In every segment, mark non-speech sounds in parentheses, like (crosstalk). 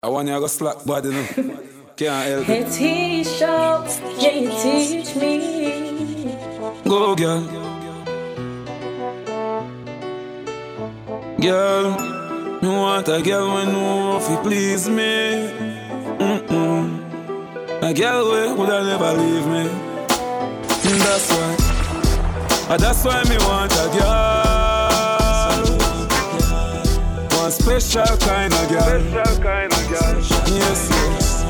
I want you to go slack body now. Can't help Hey, it. teach us, yeah, you teach me. Go, girl. Girl, me want a girl when know if you please me. Mm-mm. A girl way would I never leave me. Mm, That's why. Ah, that's why me want a girl. One special kind of girl. Yes, yes.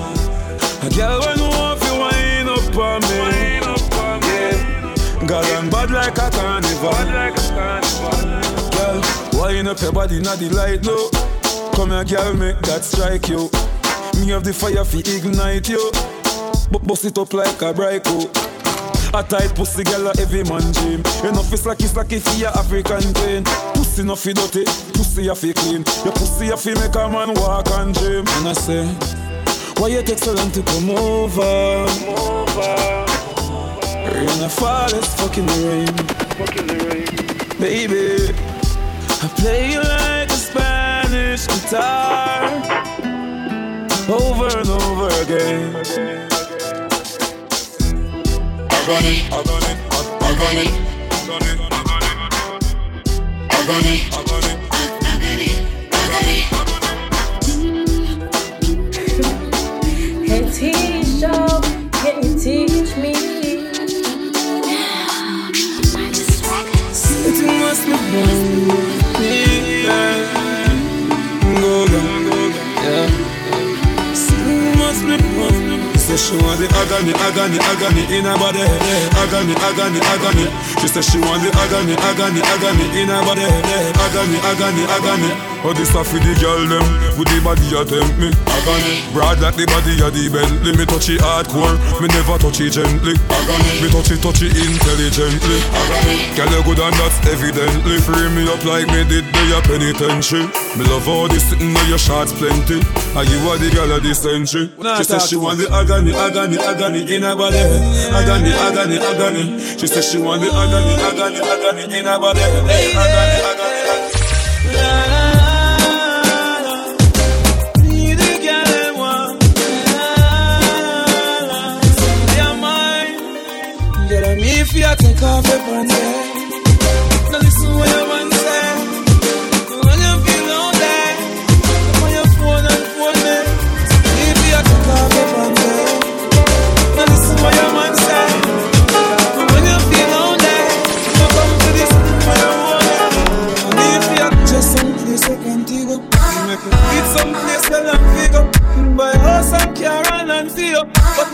A girl when know if you wind up on me. Yeah. Girl, I'm bad like a carnival. Girl, wind up your body, not the light, no. Come here, girl, make that strike you. Me have the fire fi ignite you. But bust it up like a brico. A tight pussy, girl, a heavy man dream. Enough is like it's like if you African queen. Pussy no fi dirty, pussy a fi clean. Your pussy a fi make a man walk and dream. And I say, why you take so long to come over? Rain a fall, it's fucking the rain. Baby, I play you like a Spanish guitar over and over again. I got it, I got it, I got it, I got it, Born. Say she want the agony, agony, agony in her body, agony, agony, agony. She say she want the agony, agony, agony in her body, yeah. agony, agony, agony. Oh, this stuff with the girl them, with the body you tempt me. Agony, broad like the body of the Bentley. Me touch it hardcore, me never touch it gently. Agony, me touch it, touch it intelligently. Agony, girl you good and that's evidently. Free me up like me did the your penitentiary. Me love all this sitting on your shots plenty. And you are the girl of the century. She said she want the agony, agony, agony in her body. Agony, agony, agony. She said she want the agony, agony, agony in her body. Agony, agony, agony. If you take off your pants,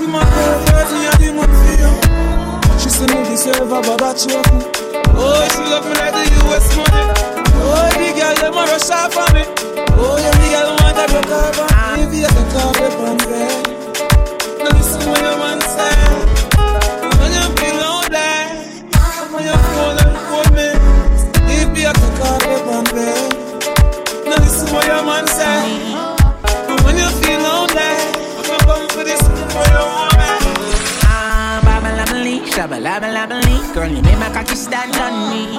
you, my girl, man for you. She said me deserve a baba choke Oh, she love me like the US money. Oh, the girl them a rush off on me. Oh, yeah, the girl want a broke up on me If you take off your pants, eh Now listen what your man say Girl, you make my cocky stand on me.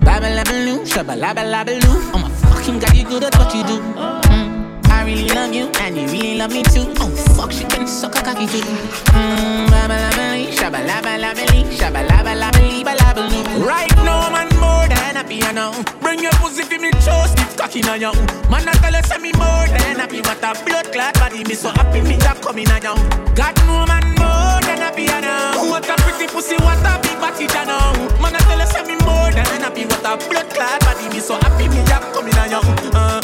Babalabaloo, shabalabalabaloo. Oh my fucking god, you good at what you do. Mm, I really love you, and you really love me too. Oh fuck, she can suck a cocky too. Mm, babalabaloo, shabalabalabaloo, shabalabalabaloo, balabaloo. Right now, man, more than a piano. Bring your pussy for me, chose it, cocky on you. Man, I tell you, say me more than happy. What a blood clot body, me so happy, me that coming on you. God, than a piano. What a pretty pussy, what a big body, now. Man, I tell you, say me more than happy. What a blood clot body, me so happy, me that coming on you. Uh.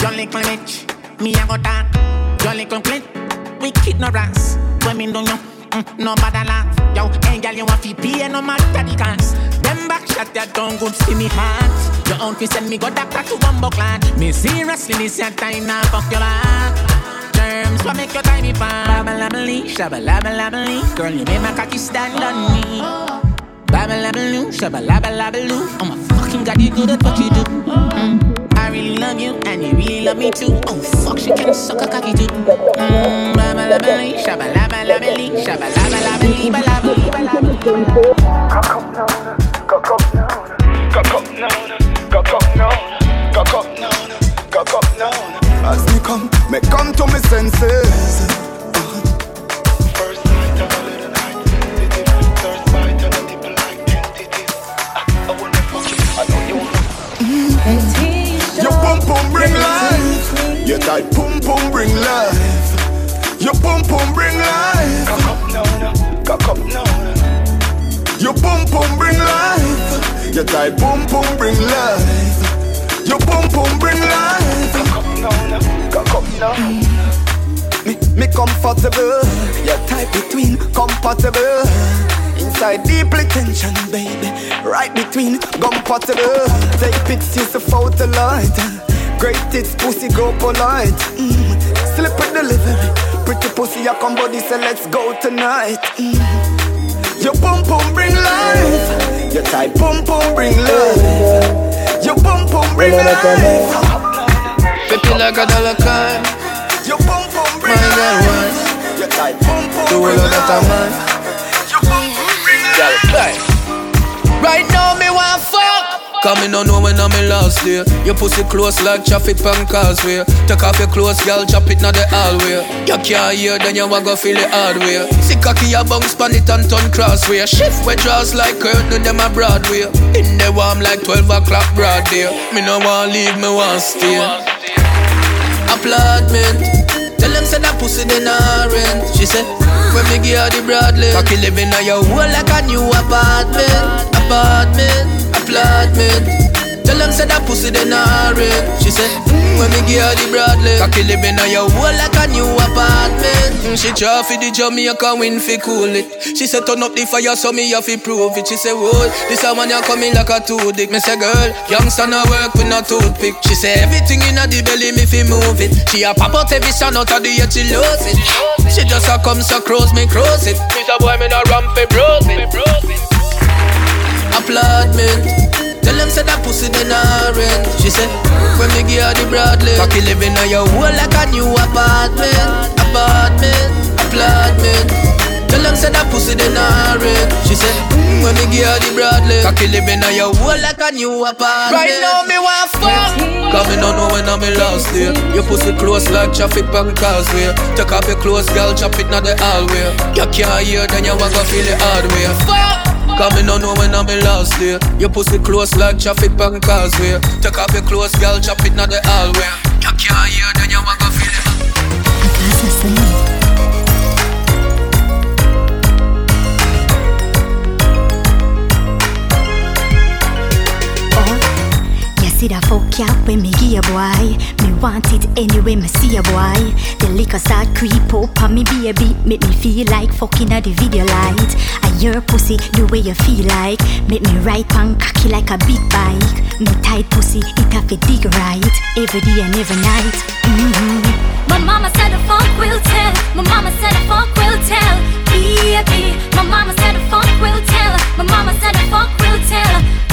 Your little bitch, me a go talk. Your little clit, wicked no rats. Me don't know, mm, no bother laugh. Yo, hey girl, you want fi pay no matter the cost. Them back shot that don't good see me heart. Your own fi send me go doctor to bumbo clan. Me seriously, this your time now fuck your back. Terms what make your time me fun. Babalabalee, shabalabalabalee. Girl, you make my cocky stand on me. Babalabaloo, shabalabalabaloo. Oh my fucking god, you good at what you do. Mm. I really love you, and you really love me too. Oh fuck, she can suck a cocky too. Mm. Babalabaloo, shabalabalabaloo, shabalabalabaloo, balabaloo, balabaloo. Cock up now, cock up now, cock up now, cock up now, cock up fuck you. I know you wanna. Your pum pum bring life. Your tight pum pum bring life. Your pum pum bring life. Cock up now, now. Cock up now, now. Your pum pum bring life. Your tight pum pum bring life. Your pum pum bring life. Cock up now, now. Me, me comfortable. Your type between compatible. Inside deeply tension, baby. Right between compatible. Take pictures of photo light. Great tits, pussy go polite. Mm. Slip a delivery. Pretty pussy, I come body, say let's go tonight. Mm. Your boom pum bring life. Your tight boom boom bring life. Your boom boom bring life. Flipping like a dollar coin. Your pum pum bring My girl wants Your tight pum pum the world of that man. Your pum pum bring life. Right now me want fuck. Cause me no know when I'm in last day Your pussy close like traffic pan causeway. Take off your clothes, girl, chop it na the hallway. You can't hear, then you want go feel it hard way See cocky a bounce pan it and turn crossway. Shift where draws like curtain, them a Broadway. In the warm like 12 o'clock broad day. Me no want leave, me want stay Applaudment Tell them say that pussy they not rent. She said, when me give her the Bradley Cocky living on your wall like a new apartment. Apartment, applaudment Tell them say that pussy they not rent. She said, when me give her the Bradley Cocky living on your wall like a new apartment Mm, She try for the Jamaica win fi cool it. She said turn up the fire so me have to prove it. She said, whoa, this a man you coming like a two dick Me say, girl, youngster no work with no toothpick. She say, everything in the belly me fi move it. She a pop out every sound out of the head she lose it. She just a come so close me cross it. Me say, boy me no ramp fi bros it. Applaudment. Tell them say that pussy they not rent. She said, when me give her the Bradley, cocky living on your wall like a new apartment, apartment, applaudment. Tell them say that pussy they not rent. She said, when me give her the Bradley, cocky living on your wall like a new apartment. Right now me want fuck. Cause me no know when I'm in last day Your pussy close like traffic pan causeway Take off your clothes, girl, chop it na the hallway You can't hear, then you want go feel it hard way Fuck! Cause me no know when I'm last day Your pussy close like traffic pan causeway. Take off your clothes, girl, chop it na the hallway. You can't hear, then you want go feel it see that fuck ya when me give a boy Me want it anyway me see a boy The liquor start creep up on me baby Make me feel like fucking at the video light I your pussy the way you feel like Make me ride pan cocky like a big bike Me tight pussy it have to dig right Every day and every night mm-hmm. My mama said the funk will tell. My mama said the funk will tell. Baby, my mama said the funk will tell. My mama said the funk will tell.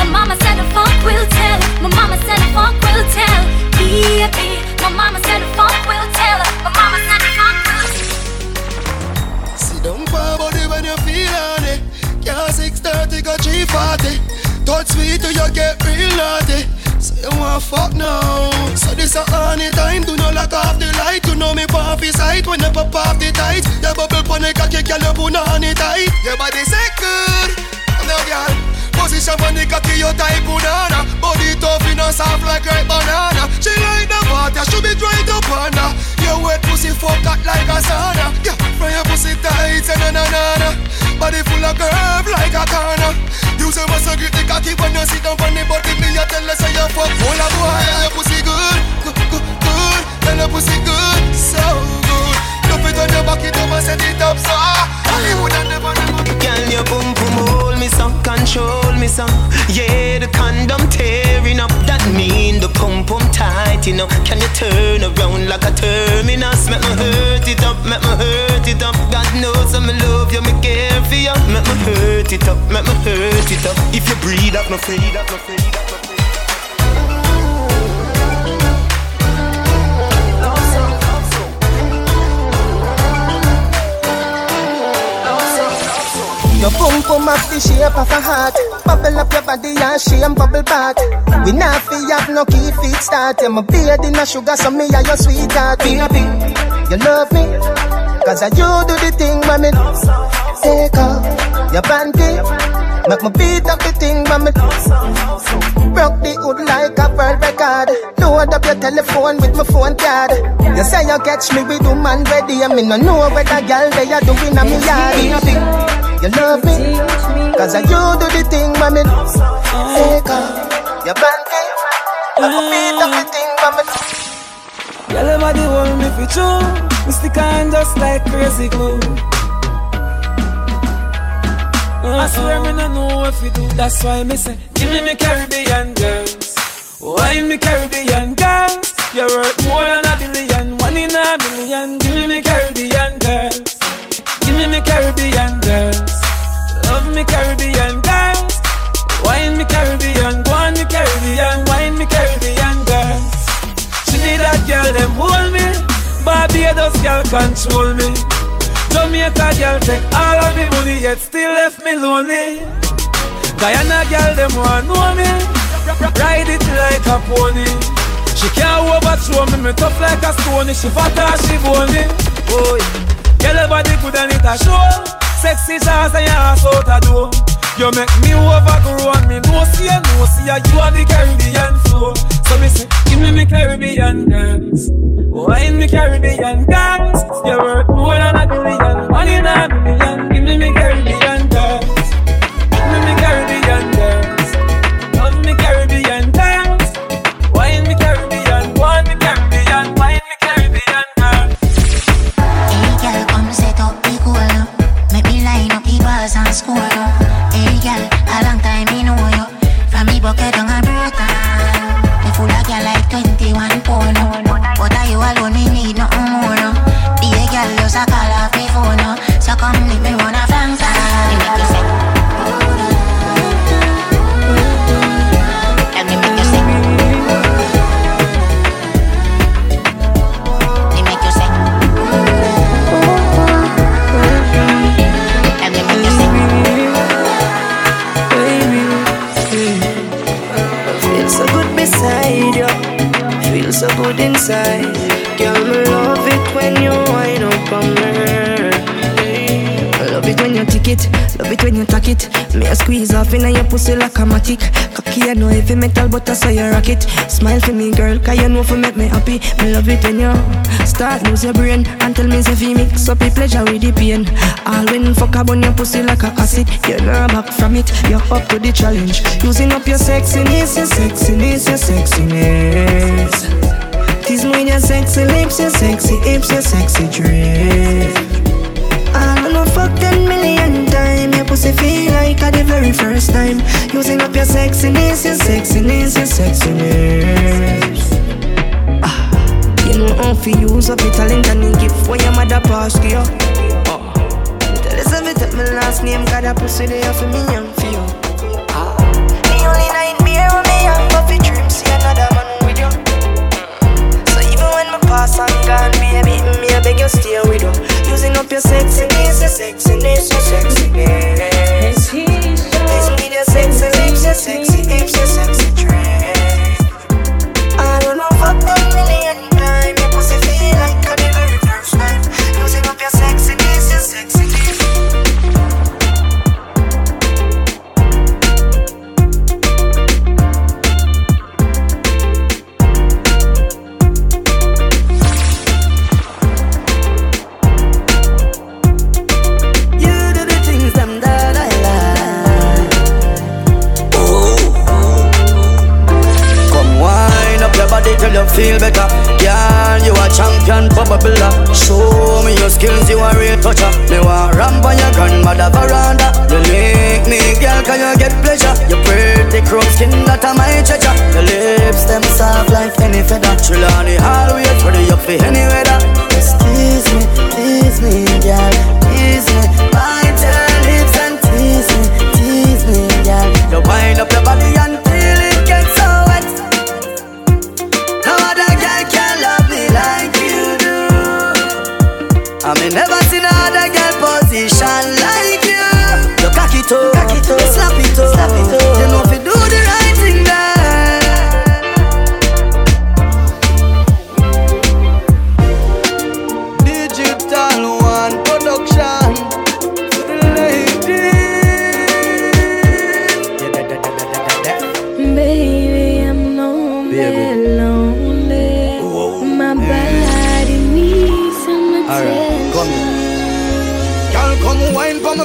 My mama said the funk will tell. My mama said the funk will tell. Baby, my mama said the funk will tell. My mama said the funk will tell. Sit down for body when you feel on it. Yeah, 630 got 340. Touch sweet till you get real naughty. So you want fuck now. So this a honey time. Do not lock off the light. You know me his sight when you pop the tight. Your bubble pon the cocky, girl, you put on it tight. Your body say good. Now, girl. Position on the cocky, you type banana. Body tough, you know soft like ripe banana. She like the water, she be dry up on her. Your wet pussy fuck hot like a sauna. Yeah, from your pussy tight, and na na na. Body full of curve like a corner. Use your muscle grip the cocky when you sit down on the body. Me you tell us say you fuck full of boy. Your pussy good, good, good, good. Tell your pussy good, so good. Dump it on your back, it up and set it up so. Hollywood and never, never. Girl, your boom boom hold control me some. Yeah, the condom tearing up. That mean the pum pum tight, you know. Can you turn around like a terminus? Make me hurt it up, make me hurt it up. God knows I'm love you, me care for you. Make me hurt it up, make me hurt it up. If you breathe up, no free free no free Your pum pum have the shape of a heart. Bubble up your body and shame bubble back. We not fi have no key feet start. Yeah, my in a sugar, so me are your sweetheart. Baby, you love me. Cause I you do the thing, mommy. Take off your panty. Make me beat up the thing, mommy. Load up your telephone with my phone card. You say you catch me with woman ready. and me no know where the girl they are doing a me yard. You love me. Cause I you do the thing, mommy. Take off your panty. Make me beat up the thing, mommy. Girl, everybody hold me for true. Me stick on just like crazy glue. I swear me no know if you do. That's why me say, give me me Caribbean girls. Why me Caribbean girls? You're worth more than a billion, one in a million. Give me me Caribbean girls. Give me me Caribbean girls. Love me Caribbean girls. Wine me Caribbean, go on me Caribbean, wine me Caribbean girls. She need that girl, them hold me. Barbados girl control me. Jamaica girl take all of the money, yet still left me lonely. Guyana girl, them want know me. Ride it like a pony. She can't overthrow me, me tough like a stone. She fat or she bony. Oh, yeah. Girl, body good and it a show. Sexy jazz and your ass out a door. You make me overgrow and me no see ya, no see ya. You are the Caribbean flow. So me say, give me me Caribbean girls. Wine me Caribbean girls. You're worth more than a billion, one in a million. Give me me Caribbean bars and score. Hey girl, a long time me know you. From me bucket down a Britain. Me full of girl like 21 pound. But are you alone, me need nothing more. Be a girl, just a call off me phone. So come let me a squeeze off in your pussy like a matic. Cocky, I know heavy metal, but I saw you rock it. Smile for me, girl, cause you know for make me happy. Me love it when you start lose your brain and tell me if you mix up the pleasure with the pain. All when fuck up on your pussy like a acid. You're not back from it, you're up to the challenge. Using up your sexiness, your sexiness, your sexiness. Tease me your sexy lips, your sexy hips, your sexy dress. Pussy feel like at the very first time. Using up your sexiness, your sexiness, your sexiness. Ah, You know how to use up your talent and you give for your mother pass to you. Oh. Tell my last name Got a pussy there for me and for you. Ah. The only nightmare when me have of your dream See another man with you. So even when my pass and gone Baby, me I beg you stay with you. Using up your sexiness, your sexiness, your sexiness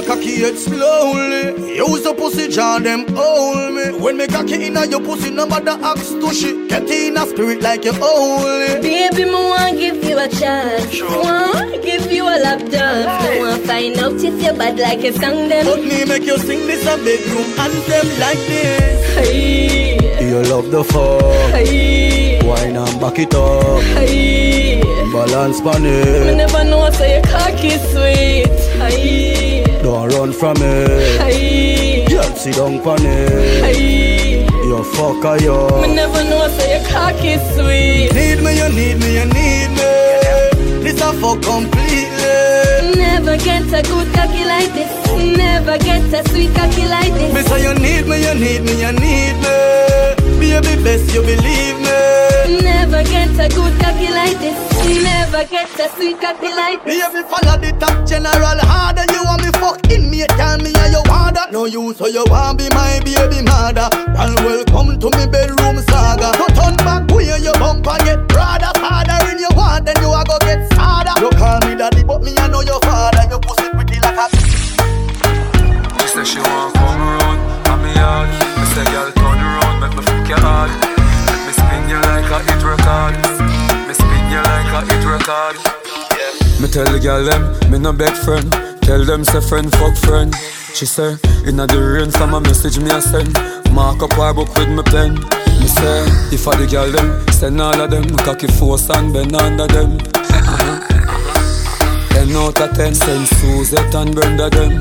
come wine for my cocky head slowly. Use the pussy jar, them hold me. When me cocky inna your pussy, nobody ask to shit. Get in a spirit like you holy. Baby, me want give you a chance. Want give you a lap dance. Me want find out if you bad like a song them. Let me make you sing this a bedroom anthem like this. Hey, You love the fuck. hey, Wine and back it up. hey. Balance Me it. never know so your cocky sweet. Hey, Don't run from it. Girl, sit down pan it. You fuck a yo. Me never know so your cocky sweet. Need me, you need me, you need me. This a fuck completely. Never get a good cocky like this. Never get a sweet cocky like this. Me say you need me, you need me, you need me. Baby, best you believe me. Never get a good cocky like this. Never get a sweet cocky like this. Baby, follow the top general harder. You want me fuck in me, tell me how you want that. No you, so you want be my baby mother. And welcome to me bedroom saga. So turn back where your bumper get broader, harder in your want, then you a go get sadder. You call me daddy, but me I know your father. You pussy pretty like a. She say she want come around, and me hard. Me say, girl, turn around, make me fuck you hard. Make me spin you like a hit record. A hit record. Me tell the girl them, me no beg friend. Tell them say friend fuck friend. She say, inna the rain from a message me a send. Mark up her book with me pen. Me say, if I the girl them, send all of them. Cocky force and bend under them. Uh-huh. Ten out of ten, send Suzette and Brenda them.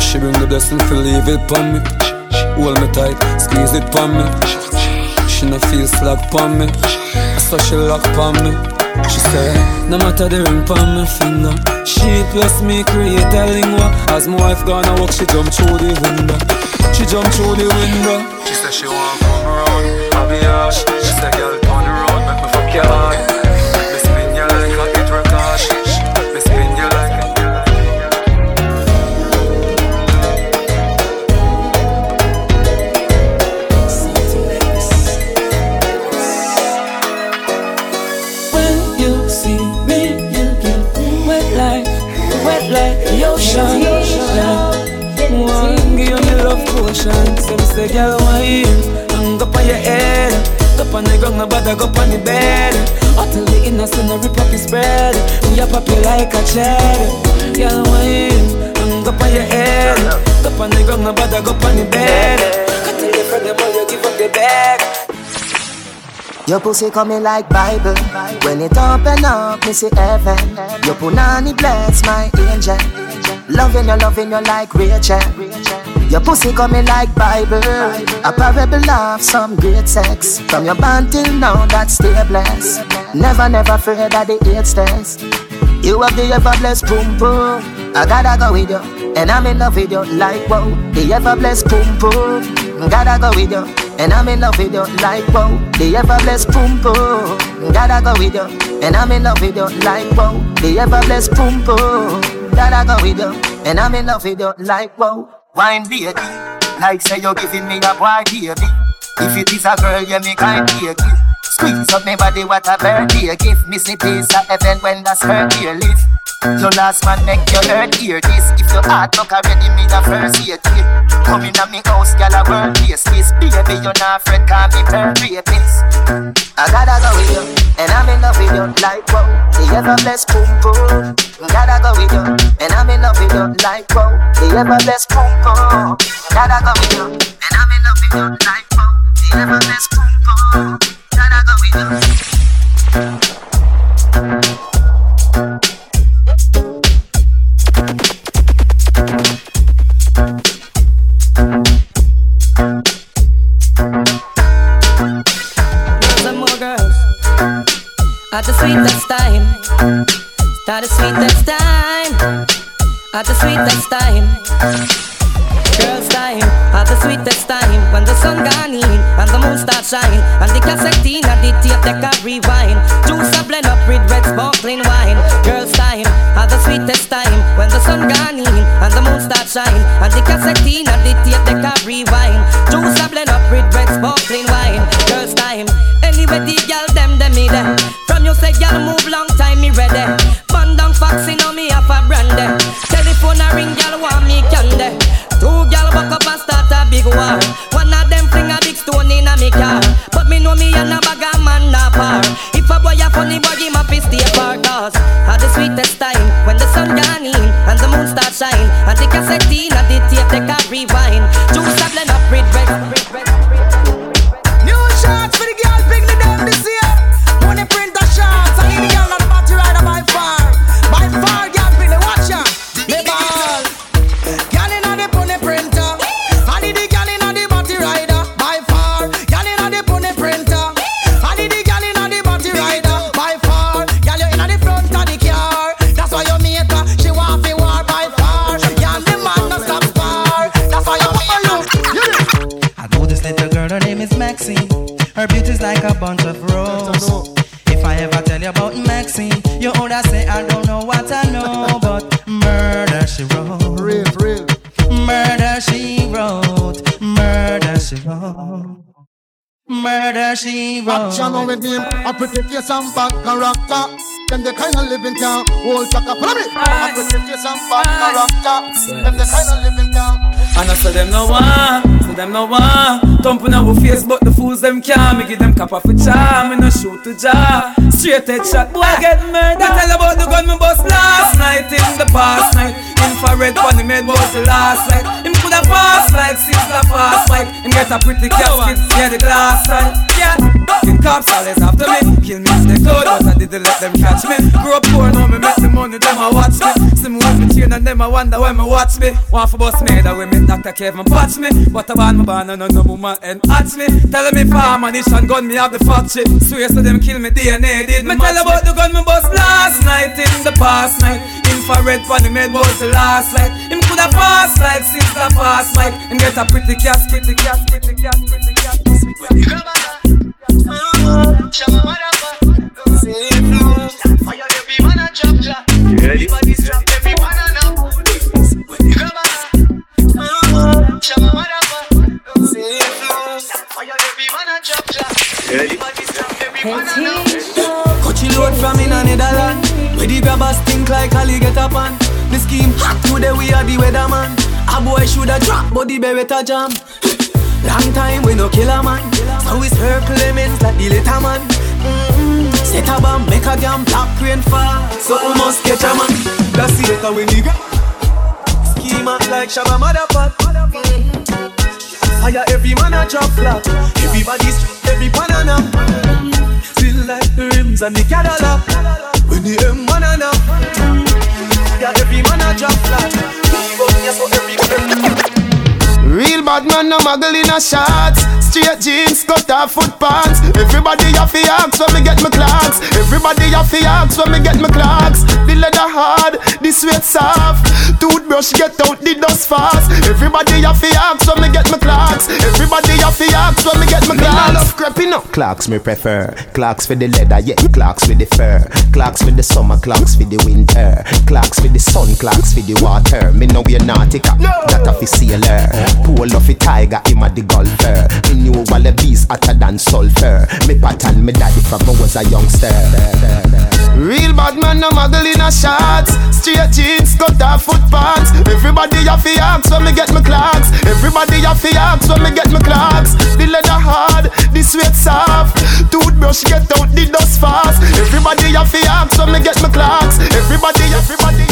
She bring the blessing for leave it pon me. Hold me tight, squeeze it pon me. She no feel slack pon me. I saw she lock pon me. She said, no matter the ring pon me finger. She plus me create a lingua. As my wife gonna walk, she jump through the window. She jump through the window. She said she want come around, I be hard. She say, girl, ground, nobody go on the bed. Until the innocent, up his bread. We a pop you like a cherry. Girl, wine, hang up on the ground, the bed. Cut the friend, them all you give up the bag. Your pussy coming like Bible. When it open up, me see heaven. Your punani bless my angel. Loving you, loving you like Rachel. Your pussy coming like Bible. A parable of some great sex. From your band till now, that's still blessed. Never, never afraid of the eight stairs. You have the ever blessed boom boom. I gotta go with you, and I'm in love with you like wow. The ever blessed boom boom. Gotta go with you, and I'm in love with you like wow. The ever blessed boom boom. Gotta go with you, and I'm in love with you like wow. The ever blessed boom boom. Gotta go with you, and I'm in love with you like wow. Wine baby, like say you're giving me a boy baby. If it is a girl, you me kind baby. Squeeze up me body, what a birthday gift. Miss me piece of heaven when that's her dear live. Your last man make your hurt hear this. If your heart knock already, me the first year kid. Come in at me house, gyal a world place this. Baby, you're not afraid, call me per rapist. I gotta go with you, and I'm in love with you like wow. The ever blessed boom boom. Gotta go with you, and I'm in love with you like wow. The ever blessed boom boom. Gotta go with you, and I'm in love with you like wow. The ever boom boom. Gotta go with you. At the sweetest time. At the sweetest time. At the sweetest time. Girls time, at the sweetest time, when the sun gone in and the moon start shine, and the cassette in and the tape they can rewind. Juice a blend up with red sparkling wine. Girls time, at the sweetest time, when the sun gone in and the moon start shine, and the cassette in and the tape they can rewind. Juice a blend up with red sparkling wine. Girls time, anyway the girl From you say girl move long time me ready. Band down foxy know me have a brandy. Telephone a ring girl want me candy. Two girl back up and start a big war. Action on with him, a pretty face and bad character. Them the kind of living town, old chaka. Follow me. A pretty face and bad character. Them the kind of living town. And I say them no one, say them no one. Thumping our face, but the fools them can't. Me give them cap off a charm, me no shoot to jar. Straight head shot, boy get murdered. Tell about the gun me bust last night in the past night. Infrared funny made was the last night. Him coulda passed like six la fast like. Him get a pretty casket, yeah the glass side. Yeah, fucking cops always after me. Kill me if they could, but I didn't let them catch me. Grew up poor, now me make the money, them a watch me. See me with me chain and them a wonder when me watch me. Want for bust me, that women Dr. Kevin patch me. But I ban my ban and no woman and hatch me. Telling me farm and and gun me have the factory. Swear so them kill me DNA did me tell about the gun me bust last night in the past night. Infrared funny made was the last light. Him coulda passed like since the past mic. And get a pretty cast, pretty cast, pretty cast, pretty cast. Coachy load from in a Netherland Where the grabbers think like Ali get up on The scheme hot today we are the weatherman. A boy shoulda drop but the beretta jam. Long time we no kill a man. So it's her Clemens like the later man. Mm-hmm. Set a bomb make a damn black rain fall. So we must catch a man. That's the later when the Scheme out like Shabba Motherfuck Fire every man a drop flat. Everybody's every banana Like the rims and the Cadillac When the M banana Yeah, every man a drop flat Real bad man, no muggle in a shots. Straight jeans, cut off foot pants. Everybody have to ask when me get my Clarks. Everybody have to ask when me get my Clarks. The leather hard, the sweat soft. Toothbrush get out the dust fast. Everybody have to ask when me get my Clarks. Everybody have to ask when me get my Clarks. Me love creeping up. Clarks me prefer. Clarks for the leather, yeah. Clarks for the fur. Clarks for the summer, Clarks for the winter. Clarks for the sun, Clarks for the water. Me know we are nautica, that a fi sailor. Pull off a tiger, him a the golfer. Me knew all the bees hotter than sulfur. Me pattern me daddy from I was a youngster. Real bad man, no muggle in a shots. Straight jeans, cut off foot pants. Everybody have to ask when me get my Clarks. Everybody have to ask when me get my Clarks. The leather hard, the sweat soft. Toothbrush get out the dust fast. Everybody have to ask when me get my Clarks. Everybody, everybody,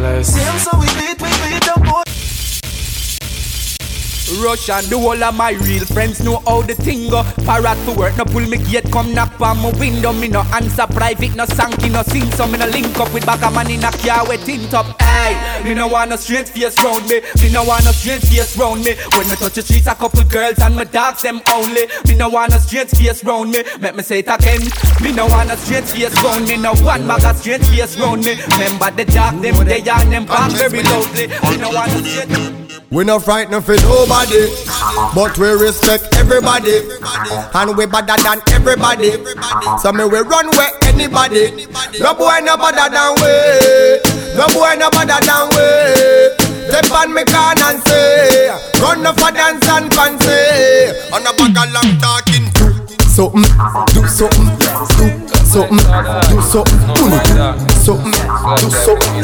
timeless. Same so rush and whole of my real friends know how the thing go. Parrot for work, no pull me gate, come knock on my window. Me no answer private, no sanky, no sing. So me no link up with back a man in a car with tint top. Hey, me no want no straight face round me. Me no want no straight face round me. When I touch the streets, a couple girls and my dogs them only. Me no want no straight face round me. Let me say it again. Me no want no straight face round me. No one bag a straight face round me. Remember the dark them they and them back very loudly. Me no want no straight. We no frightened for nobody, but we respect everybody, and we better than everybody. So me we run where anybody. No boy no better than we. No boy no better than we. Step on me can and say, run off a dance and fancy. On a bag of long talking. Something, do something, do something, do something, do something, do something.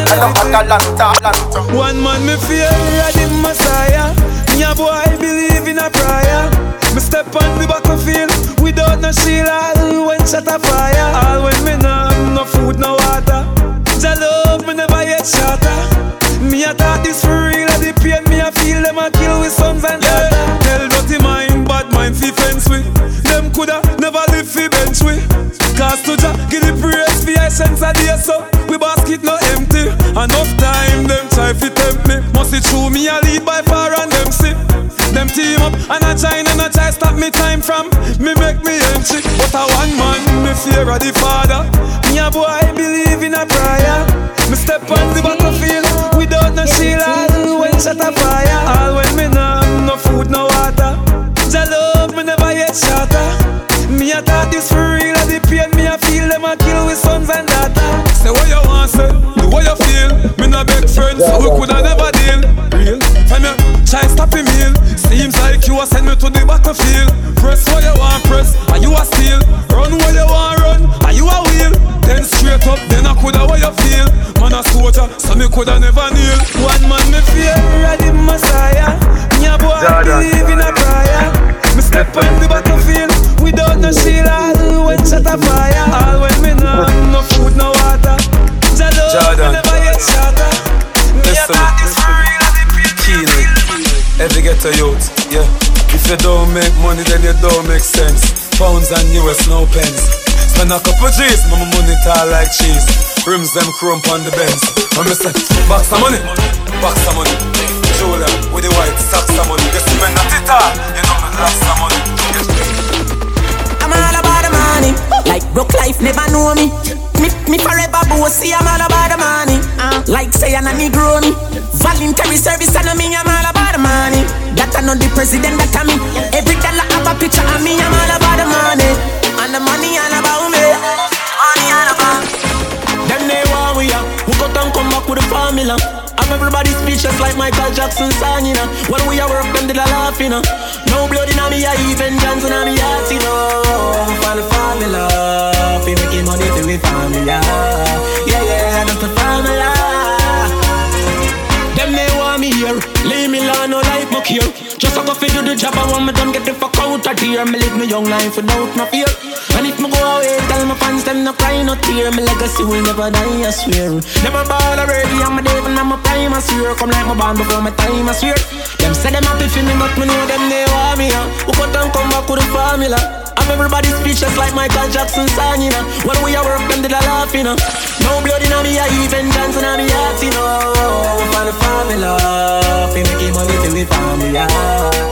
One man me fear the Messiah. Me a boy believe in a prayer. Me step on the battlefield without no shield. When shot a fire. All when me no no food, no water. Jah love me never yet shatter. Me a thought this for real. The pain me a feel them a kill with sons and daughters. Tell dirty mind, bad mind fi fence we. Them coulda never live fi bench we. Cause to Jah give the praise fi essence a day so. We basket no empty. Enough time them try fi tempt me. Must it true me a lead by far and them see. Them team up and I try and I try stop me time from me make me entry. But a one man me fear of the father. Me a boy believe in a prayer. Me step on the battlefield without no shield. All when shot a fire. All when me no no food no water. Jah love me never yet shatter. Me a thought this for real. The pain me a feel them a kill with sons and beg so we coulda never deal. Real, from you try stop him meal. Seems like you a send me to the battlefield. Press what you want, press, and you a steal. Run what you want, run, and you a wheel. Then straight up, then I coulda what you feel. Man a soldier, so me coulda never kneel. One man me fear, the Messiah. Me a boy believe in a prayer. Me step on the battlefield without no shield. All when shot a fire. Every ghetto youth, yeah. If you don't make money, then you don't make sense. Pounds and US, no pence. Spend a couple G's, mama money tall like cheese. Rims them chrome on the Benz. When me say, box of money, box of money. Julia with the white socks of money. You spend not it all, you know me lots of money. I'm all about the money. Like broke life never know me. Me, me forever bossy, I'm all about the money. Uh, like say I'm a Negro me. Voluntary service, and me, I'm all about the money. That I know the president, that I me. Every dollar have a picture of me, I'm all about the money. And the money all about me. Money all about Them they want we are. We got and come back with the formula. Have everybody speechless like Michael Jackson song, you uh. know. When we are work, them did a laugh, you know. No blood in me, I even Johnson on me heart, you know. Find the formula. Fi making money for we formula. Yeah, yeah, that's the formula. Them they want me here. Leave me alone, no life no here. Just a go fi do the job, I want me done get the fuck out of here. Me live me young life without no fear. And if me go away, tell my fans them no cry, no tear. My legacy will never die, I swear. Never ball already, I'm a devil, I'm a prime, I swear. Come like my band before my time, I swear. Them say them happy for me, but me know them they want me. Who cut and come back with the formula? Have everybody speechless like Michael Jackson song, you know. When we are work, them did a laugh, you know. No blood in me, I even Johnson on me heart, you know. Find the formula, fi making money till we family.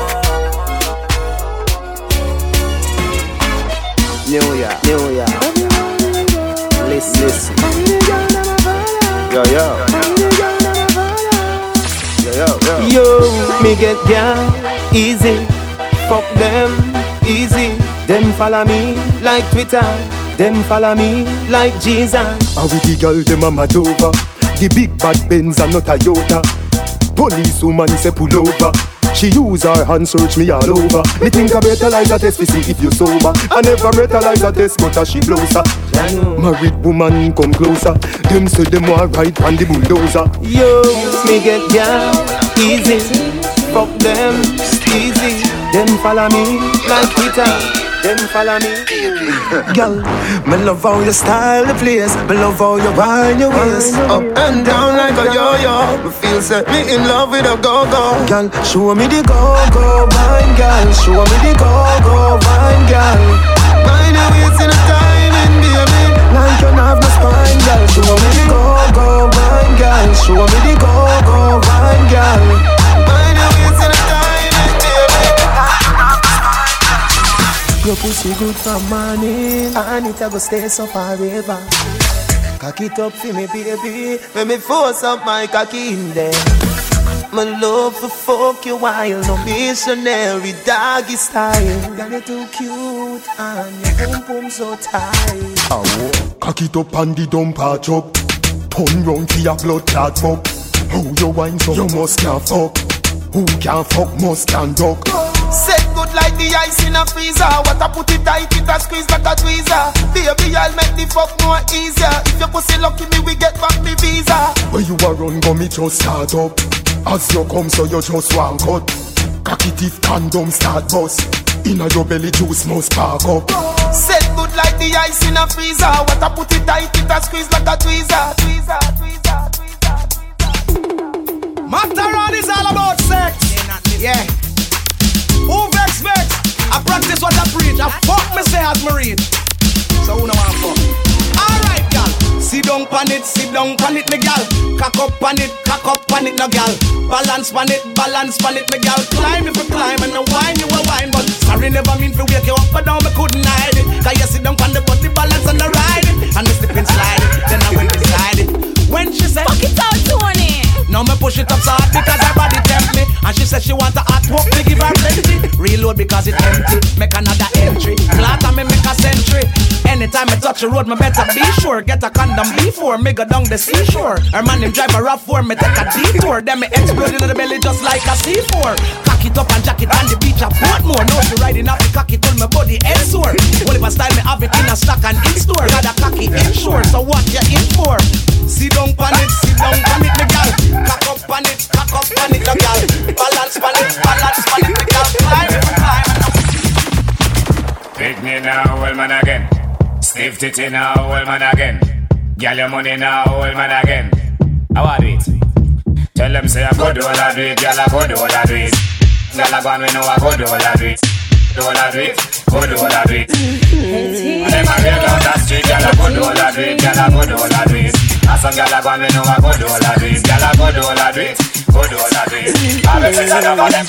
New Year, New Year. Listen, listen. Yo, yo. Yo, yo, yo. Yo, me get down easy. Fuck them easy. Them follow me like Twitter. Them follow me like Jesus. And with the girl dem a mad over The big bad Benz and not a Toyota Police woman say pull over She use her hand search me all over Me think I better like a test to see if you sober I never better like a test but a she blows her Married woman come closer Them say them want ride on the bulldozer Yo, me get down easy. Fuck them easy. Them follow me like Twitter. Them follow me Girl, me love how you style the place. Me love how you wind your waist up and down like a yo-yo. Me feel set me in love with a go-go. Girl, show me the go-go wine, girl. Show me the go-go wine, girl. Mind your waist in a timing, baby. Like you have no spine, girl. Show me the go-go wine, girl. Show me the go-go wine, girl. Your pussy good for morning And it a go stay so forever Cock it up for me baby When me force up my cocky in there My love for fuck you while No missionary doggy style Girl you too cute And your pum pum so tight Oh, cock it up and the dump a chop. Turn round for your blood clot fuck. How you wine so you must can fuck. Who can fuck must can duck. Good like the ice in a freezer What I put it tight, it a squeeze like a tweezer Baby, I'll make the fuck more easier If your pussy lucky me, we get back me visa Where you a run go me just start up. As you come so you just want cut. Cocky teeth condom start bust. Inna your belly juice must spark up. Set good like the ice in a freezer What I put it tight, it a squeeze like a tweezer Tweezer, tweezer, tweezer tweezer. Matter on is all about sex. Yeah. Who vex vex? I practice what I preach. I fuck me say as me read. So who know want fuck? Alright, gal. Sit down pan it, sit down pan it, me gal. Cock up pan it, cock up pan it, no gal. Balance pan it, balance pan it, me gal. Climb if you climb and no wine you a wine, but sorry never mean to wake you up, but down me couldn't hide it. Cause you sit down pan the body balance and the ride it, and the slip and slide it. Then I went beside it. When she said, Fuck it out, Tony. Now me push it up so hard because her body tempt me. And she said she want a hot walk, me give her plenty. Reload because it empty, make another entry. Clatter me make a century. Anytime I touch the road, me better be sure. Get a condom before me go down the seashore. Her man him drive a rough for me take a detour. Then me explode in the belly just like a C4 Cock it up and jack it on the beach a more Now she riding up the cocky till my body head sore. If I style me have it in a stock and in store? Got a cocky insured, so what you in for? Sit down pan it, sit down pan it, me gal Cock up pan it, cock up pan it, no gal Balance pan it, balance pan it, gal Climb it, climb Pick me now, old man again. Stiff titty now, old man again. Girl, your money now, old man again. How I do it? Tell them say I go do all I do it, girl I go do all I do it. Girl I go and we know I go do all I do it. Do all I do it, go do all I do it. And them a real down the street, girl I go do all I do it, girl I go do all I do it. And some girl I go and we know I go do all I do it, girl I go do all I do it, go do all I do it. All the sex I love them.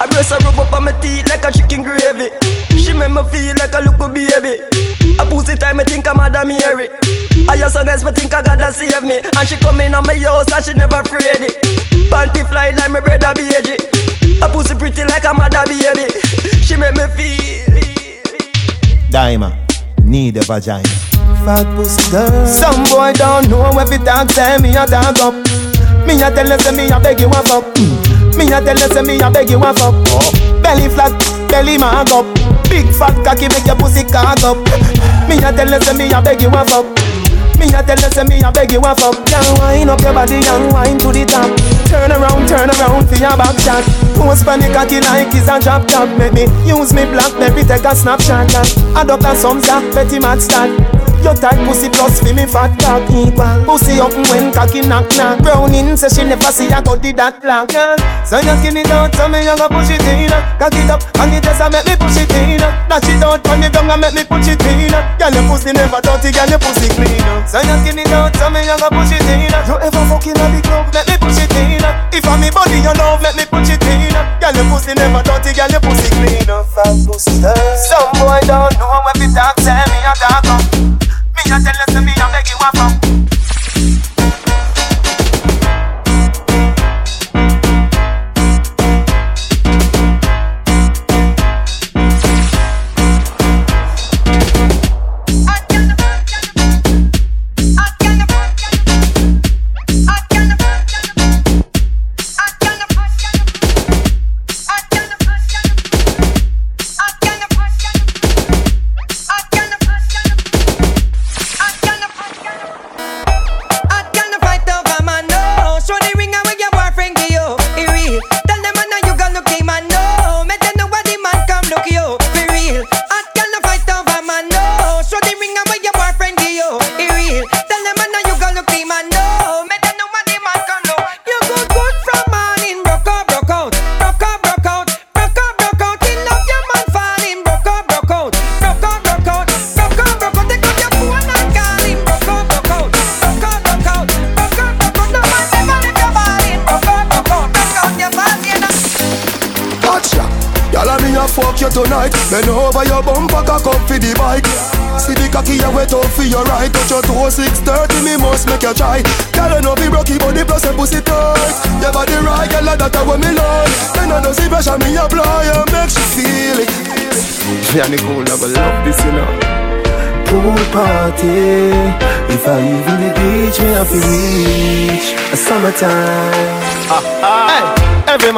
I breast her rub up on my teeth like a chicken gravy. She make me feel like a little baby. A pussy time me think I'm Madam Mary. I just so guys me think I gotta save me. And she come in on my house and she never afraid it. Panty fly like my brother baby. A pussy pretty like a mother baby. She make me feel. Diamond, need a vagina. Fat pussy girl Some boy don't know if it talk say me a dog up Me a tell you say me a beg you a fuck mm. Me a tell you say me a beg you a fuck oh. Belly flat, belly mag up Big fat cocky make your pussy cock up Me a tell you say me a beg you a fuck me a tell you say me a beg you a fuck Girl wind up your body and wind to the top Turn around, turn around for your back shot. Post the cocky like it's a drop top. Make me use me blackberry take a snapshot duck a some sa petty mad stat your tight pussy plus fi me fat cock equal. Pussy up when cocky knock knock. Browning say she never see a body that black girl. So you skin it out so me you go push it in. Cock it up and it just make me push it in. Dash it out on the ground and make me push it in. Girl your pussy never dirty, girl your pussy clean. So you skin it out so me you go push it in. You ever fucking at the club, let me push it in. If I'm me body you love, let me push it in. Girl your pussy never dirty, girl your pussy clean. Fat pussy Some boy don't know when we talk, tell me a talk up beg you a fuck.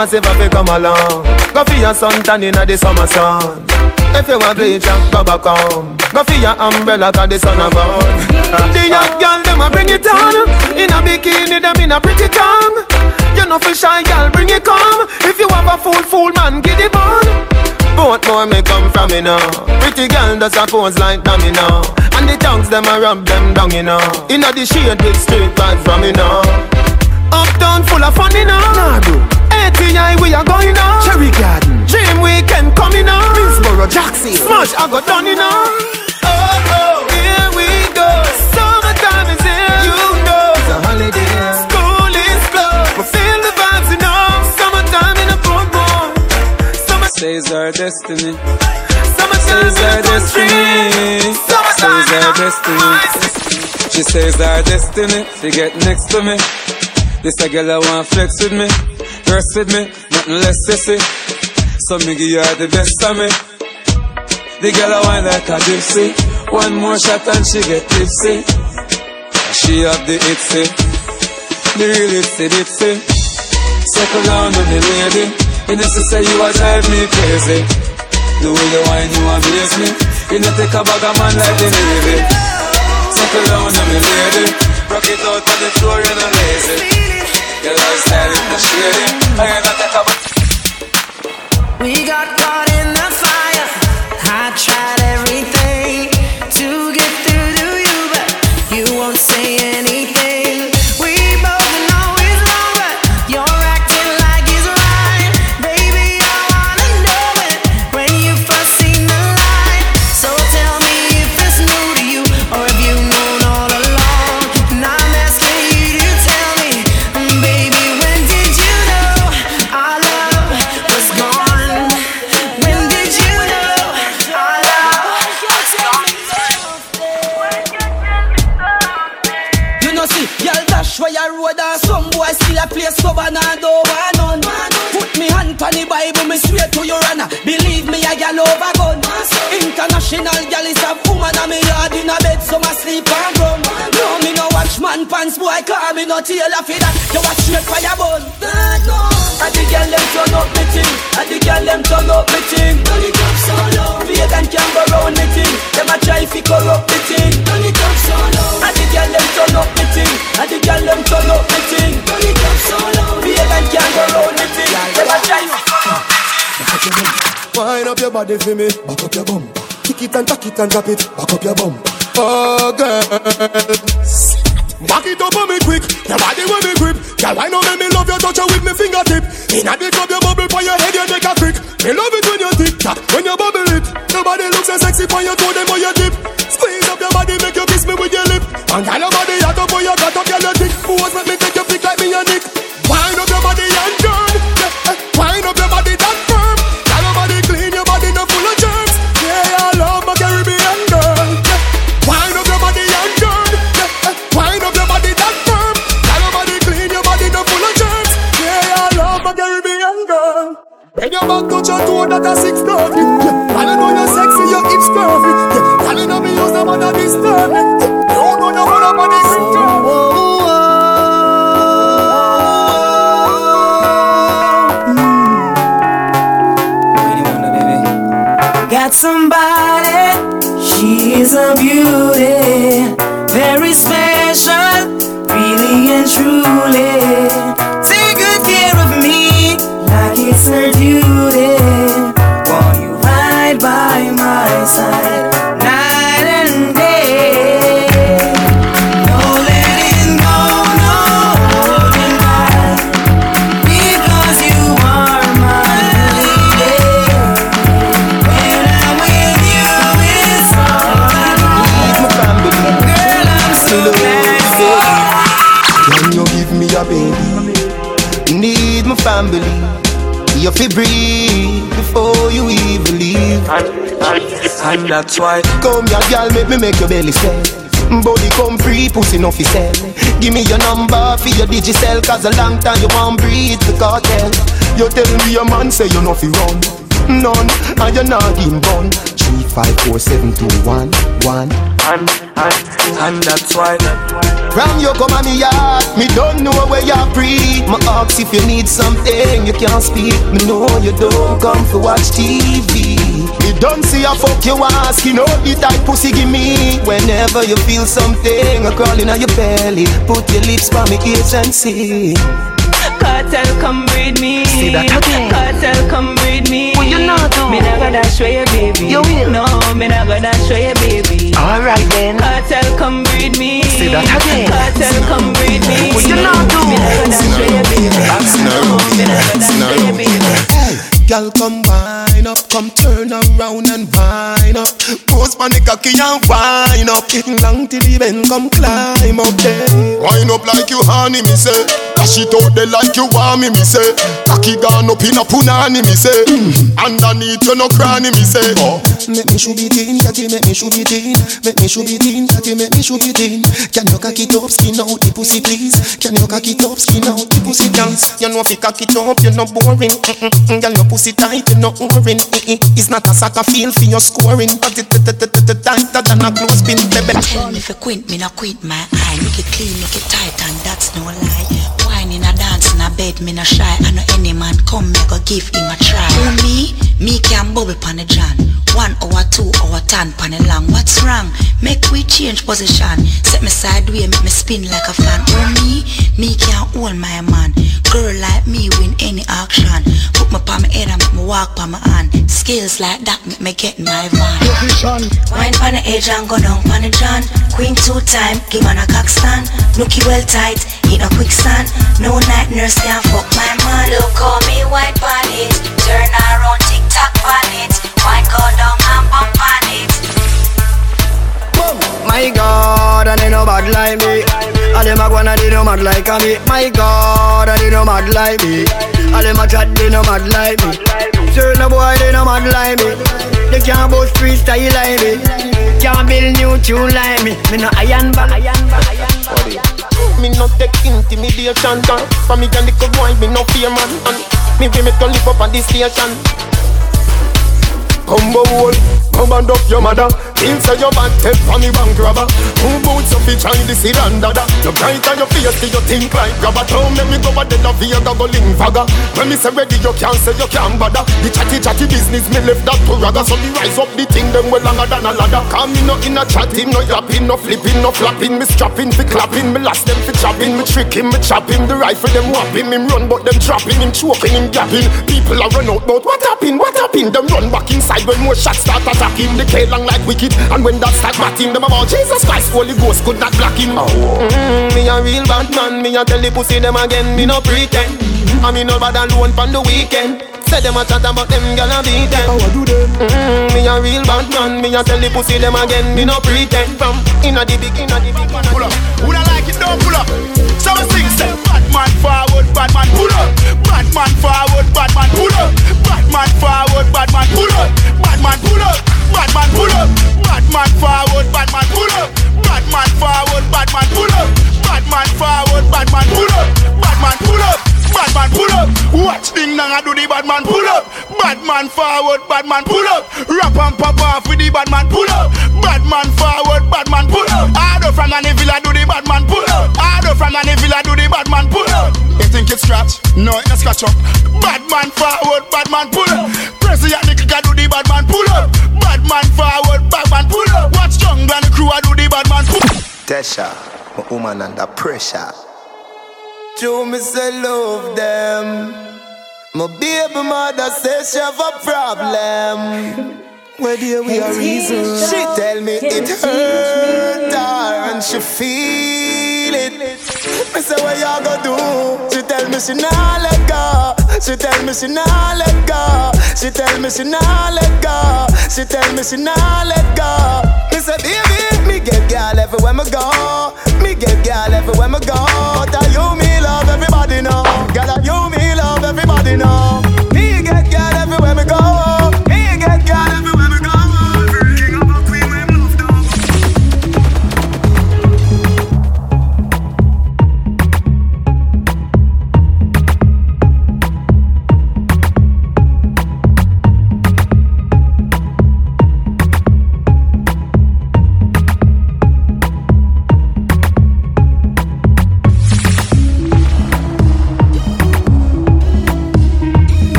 Every man say come along. Go for your sun tan inna the summer sun. If you want bleach go back home Go for your umbrella cause the sun a (laughs) The young girl them a bring it on. In a bikini them in a pretty tongue. You know for shy girl bring it come. If you have a fool fool man give it on both more me come from me now Pretty girl does a pose like dummy now And the tongues them a rub them down you know In Inna the shade with straight vibes from me now Uptown full of fun you know nah, ATI we are going now? Cherry Garden. Dream Weekend coming now Middlesboro Jackson. Smash I got done you know. Oh oh. Here we go. Summertime is here. You know It's a holiday. School is closed. But feel the vibes you know. Summertime in a boom boom Summer Says our destiny. Summertime Says our destiny. Says our destiny. She says our destiny. She get next to me. This a girl I want flex with me, rest with me, nothing less sissy. So me give her the best of me. The girl I want like a gypsy. One more shot and she get tipsy. She have the itsy, the real itsy bitsy. Settle down on the lady. You know to say you a drive me crazy. The way you whine you amaze me. You know take a bag of man like the Navy. Settle down on the lady. Rock it out on the floor, you're not lazy. We got caught in the fire. I tried everything for me, back up your bum. Kick it and tack it and drop it, back up your bum. Oh girl, When your back touch your toe, that a six thirty. Yeah, you know you're sexy, your hips curvy. Yeah, you know me use them on a disturb me. Yeah, you know you hold up on the grip. Got somebody, she's a beauty, very special, fi breathe, before you even leave. And, that's why. Come here, girl, make me make your belly swell. Body come free, pussy no fi sell. Give me your number for your Digicel, cause a long time you want breathe the cartel. You tell me your man say you no fi run. None, and you're not in bun. Three, five, four, seven, two, one, one. And, and, and that's why. From you come on me yard, me don't know where you breathe. My ask if you need something, you can't speak. Me know you don't come to watch TV. Me don't see a fuck you ask, you know the type pussy give me. Whenever you feel something a crawling on your belly, put your lips by me ears and see. Kartel, come breed me. See that again. Kartel, come breed me. What you not do? Me not gonna show you, baby. You will. No, me not gonna show you, baby. Alright then. Kartel, come breed me. See that again. Kartel, come breed me. What you not do? Me not gonna show you, baby. No, me not gonna show you, baby. Hey, Girl, come wind up, come turn around and wind up. Pose on the cocky and wind up. Getting long till the bend, come climb up there. Wind up like you honey, me say. Dash it out there like you want me, me say. Cocky gone up in a punani, me say. Mm. Underneath you no cranny, me say. Oh. Make me shoot it in, catty, make me shoot it in. Make me shoot it in, catty, make me shoot it in. Can you cocky it up, skin out the pussy, please? Can you cocky it up, skin out the pussy, dance? You know if you cocky it up, you're not boring. Mm-mm-mm, Girl, your pussy tight, you're not oring. Eh, eh, it's not a soccer field for your scoring, tighter than a clothespin. Tell me if you quit, me not quit my eye. Make it clean, make it tight, and that's no lie. Wine in a dance in a bed, me no shy. I know any man come, me go give him a try. For me, me can bubble pan the John. One hour, two hour, ten pan it long. What's wrong? Make we change position. Set me sideways, make me spin like a fan. For me, me can hold my man. Girl like me win any auction. Put my palm my head and make me walk pa my hand. Skills like that make me get my van. Wine pan the edge and go down pan the John. Queen two time, give man a cock stand. Nookie well tight, eat a quicksand. No night nurse can fuck my man. Look how me white pan it. Turn around, tick tock pan it. Wine go down and bump on it. My God, and they no bad like me. All them a go and they no mad like me. My God, and they no mad like me. All them a chat, they no mad like me. Certain boy, they no mad like me. They can't boast freestyle like me. Can't build new tune like me. Me no iron back. Me no take intimidation done. For me can little boy, me no fear man. And me we me to live up on this station. Combo hole, come and up your mother. Feel say your bad head from me bank robber. Who boots up each eye, this is under You bright on your face, you think like grabber. Don't make me go a dead of here, go link fagger. When me say ready, you can't say you can't bother. The chatty chatty business, me left that to rather. So me rise up the thing, them well longer than a ladder. Come me no in a chatting, no yapping, no flipping, no flapping. Me strapping, fi clapping, me last them fi chopping. Me tricking, me chopping. The rifle them whopping, him run, but them dropping, him choking, him gapping. People are run out, but what happened? What happened? Them run back inside when more shots start attacking. They K long like wicked, and when that start batting, them about Jesus Christ, Holy Ghost could not block him. Mm, me a real bad man, me a tell the pussy them again, me no pretend. I me no bad alone pon the weekend. Say them a chat about them, gyal a beat them. How do them? Mm, me a real bad man, me a tell the pussy them again, me no pretend. From inna the big, inna the big, pull up. Who don't like it? Don't pull up. So we sing, say, bad man forward, bad man pull up. Bad man forward, bad man pull up. Bad man forward, bad man pull up. Bad man pull up. Bad man pull up. Bad man forward, bad man pull up. Bad man forward, bad man pull up. Bad man forward, bad man pull up. Bad man pull up. Bad man pull up. Watch thing now I do the bad man pull up. Bad man forward, bad man pull up. Rap and pop off with the bad man pull up. Bad man forward, bad man pull up. Harder from an villa do the bad man pull up. Harder from an villa do the bad man pull up. You think it's scratch? No, it's scratch up. Bad man forward, bad man pull up. Press the nickel do the bad man pull up. Bad man forward, bad man pull up. Watch jungle and the crew I do the bad man pull up. Tesha, my woman under pressure. Joe me say love them. My baby mother says she have a problem. Where dear we are reason. She tell me it hurt her and she feel it. Me say what you go do? She tell me she nah let go. She tell me she nah let go. She tell me she nah let go. She tell me she nah let go. Me say baby, me get girl everywhere me go. Me get girl everywhere me go. Tell you everybody know. Girl, you me love everybody know.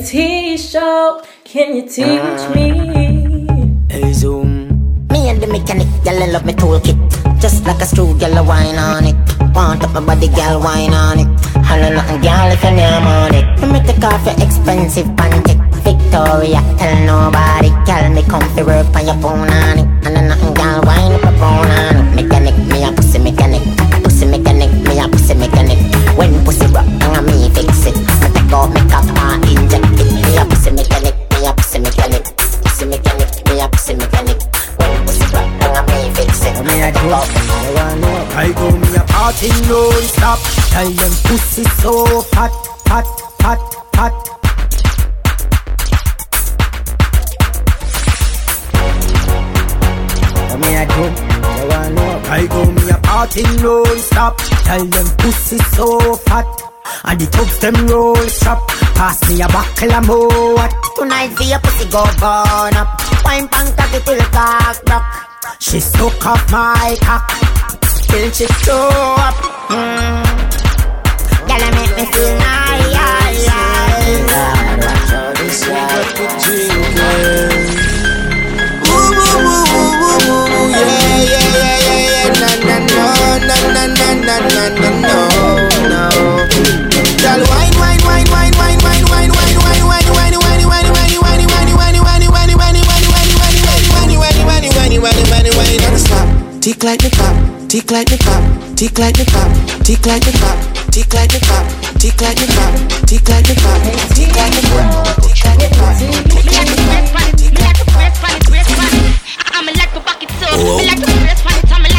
Hey Teeshow, can you teach me? Hey Zoom. Me and the mechanic, I love me toolkit. Just like a screw, I wine on it. Want up my body, girl, wine on it. Holla nothing, girl, if you name on it. Me make take off your expensive panty. Victoria, tell nobody. Girl, me come to work on your phone on it. And then nothing, girl, wine up a phone on it. Mechanic, me a pussy mechanic. Pussy mechanic, me a pussy mechanic. When pussy rock, party non-stop Tell them pussy so fat, fat, fat, fat What me a do? You wanna know? I go me a party non-stop Tell them pussy so fat and the tubs them roll strap. Pass me a buckle of more what Tonight your pussy go burn up. Wine pan cocky till cock block She suck off my cock Till she throw up mm. Girl, make me feel nice God, watch out this non-stop. Tick like the clock, tick like the clock, tick like the clock, tick like the clock, tick like the clock, tick like the clock, tick like the clock, tick like the clock, tick like the clock, tick like the clock, tick like the clock. I'm like the bucket too. Me like the press pan it, I'm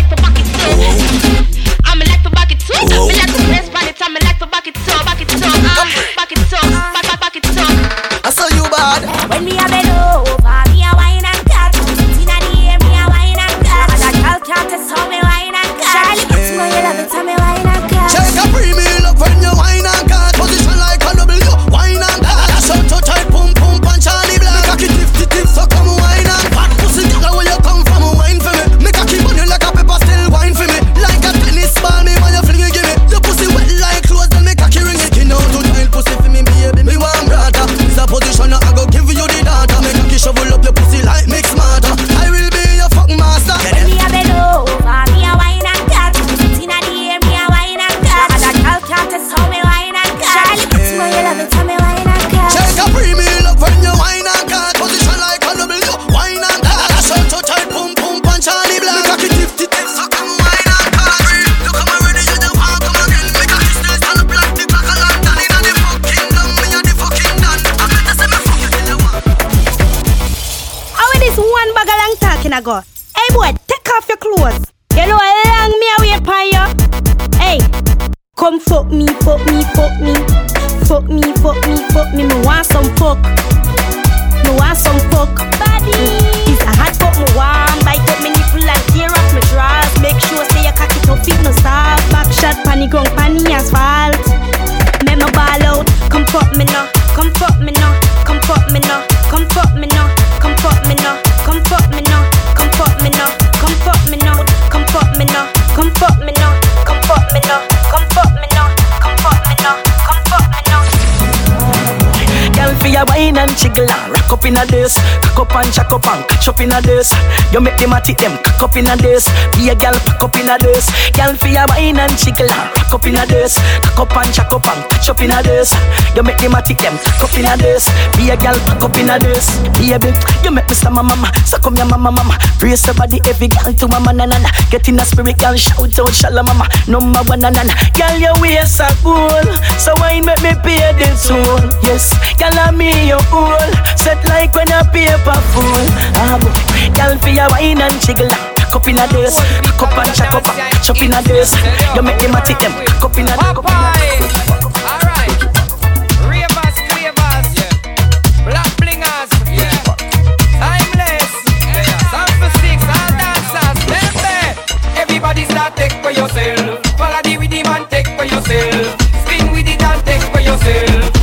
in a this. Up and jack up and catch up in a this. You make them a tick them cock up in a this. Be a girl pack up in a this. Girl, for your wine and jiggle and rock up in a this. Cock up and jack up and catch up in a this. You make them a tick them cock up in a this. Be a girl pack up in a this. Baby, you make me slam my mama. So come your mama mama. Brace your body every girl to mama na na na. Get in a spirit, girl shout out shalom mama. Number one na na na. Girl, your waist are cool. So wine make me pay the soul. Yes, girl, I'm me your all. Set like when a paper full. Ah boy, girl, for your wine and jiggle. Cock up in a this, cock up and check up, catch up in a this. You make them a tick them, cock up in a this. Alright. Ravers, clavers. Black blingers. Timeless. Sound for six, all dancers. Them. Everybody start take for yourself. Follow the rhythm and take for yourself. Spin with it and take for yourself.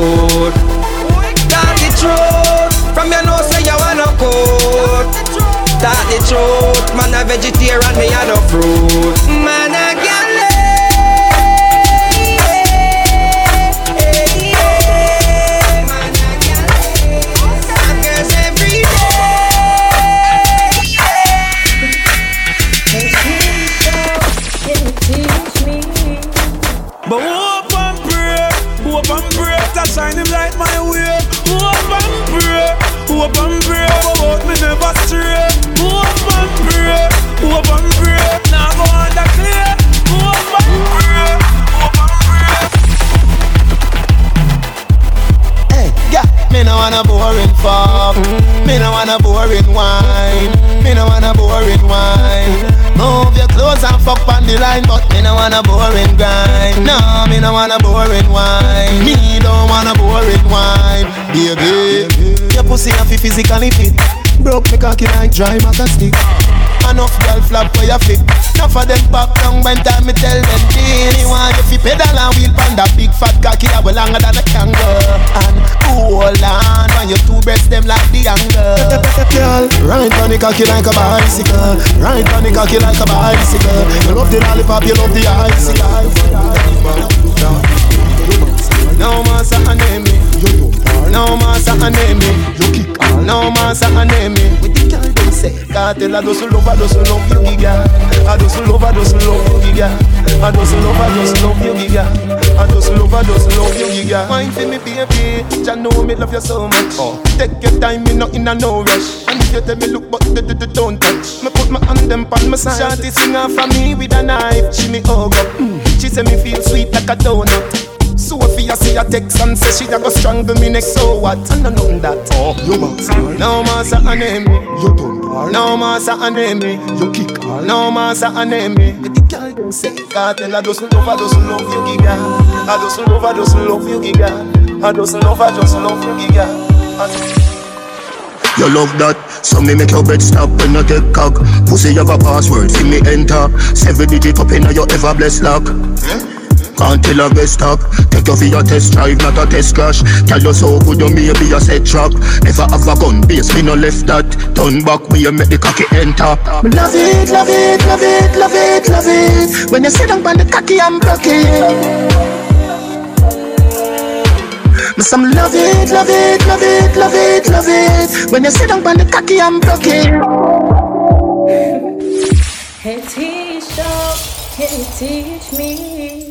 Youth. Start the truth from your nose say you wanna coat. Start the truth, man a vegetarian, me a no fruit. Man No, me no want a boring wine. Me don't want a boring wine, baby. Your pussy have to physically fit. Broke me cocky like dry maca stick. Enough girl flap for your feet. Enough of them back down when time me tell them This want you pedal and wheel pan that big fat cocky that way longer than a kangaroo And hold on when your two breasts them like the angle (laughs) Girl, ride on the cocky like a bicycle Ride on the cocky like a bicycle You love the lollipop, you love the icicle No more something name me No more something name me You kick No more something name me With the girl them say Kartel I just love, I just love you I just love, I just love you giga I just love, I just love you giga I just love, I just love you giga Wine for me baby. Jah know me love you so much. Take your time, me not in a no rush. And if you tell me look but d- d- d- don't touch. Me put my hand them on my side. Shawty sing off for me with a knife. She me hug up. Mm. She say me feel sweet like a donut Sophia see a text and say she a go strangle me next. So what? I know nothing that. Oh, you box. No more say a name me. You don't. No more say a name me. You kick. No more say a name me. But the girl them say, Kartel I just love, I just love you, giga. I just love, I just love you, giga. I just love, I just love you, giga. You love that, so me make your bed stop when you take cock. Pussy have a password, see me enter. Seven digit up in your ever blessed lock. Can't tell a best stop. Take you for your test drive, not a test crash. Tell you so good, you may be a set trap. Never have a gun base, me no left that. Turn back, we you make the cocky enter. Me Love it, love it, love it, love it, love it. When you sit down on the cocky, I'm broken. Me some love it, love it, love it, love it, love it. When you sit down on the cocky, I'm broken. Hey, Teeshow, can you teach me?